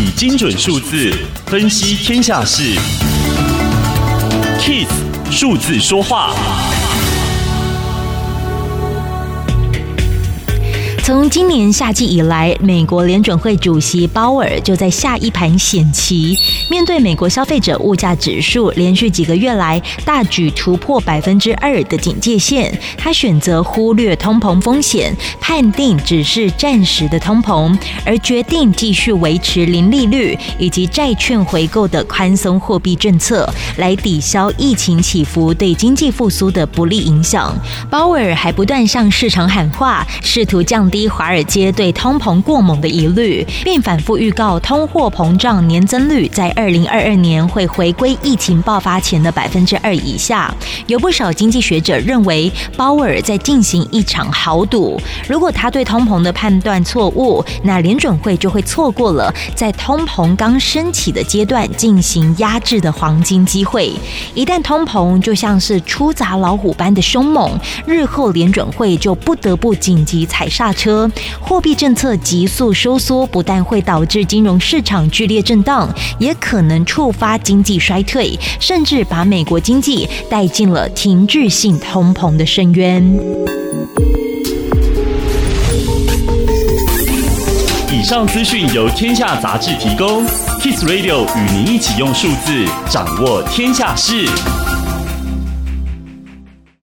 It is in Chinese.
以精准数字分析天下事，KISS 数字说话。从今年夏季以来，美国联准会主席鲍尔就在下一盘险棋。面对美国消费者物价指数连续几个月来大举突破百分之二的警戒线，他选择忽略通膨风险，判定只是暂时的通膨，而决定继续维持零利率以及债券回购的宽松货币政策，来抵消疫情起伏对经济复苏的不利影响。鲍尔还不断向市场喊话，试图降低。华尔街对通膨过猛的疑虑，并反复预告通货膨胀年增率在二零二二年会回归疫情爆发前的百分之二以下。有不少经济学者认为，鲍尔在进行一场豪赌。如果他对通膨的判断错误，那联准会就会错过了在通膨刚升起的阶段进行压制的黄金机会。一旦通膨就像是出闸老虎般的凶猛，日后联准会就不得不紧急踩刹车车。货币政策急速收缩，不但会导致金融市场剧烈震荡，也可能触发经济衰退，甚至把美国经济带进了停滞性通膨的深渊。以上资讯由天下杂志提供，Kiss Radio 与您一起用数字掌握天下事。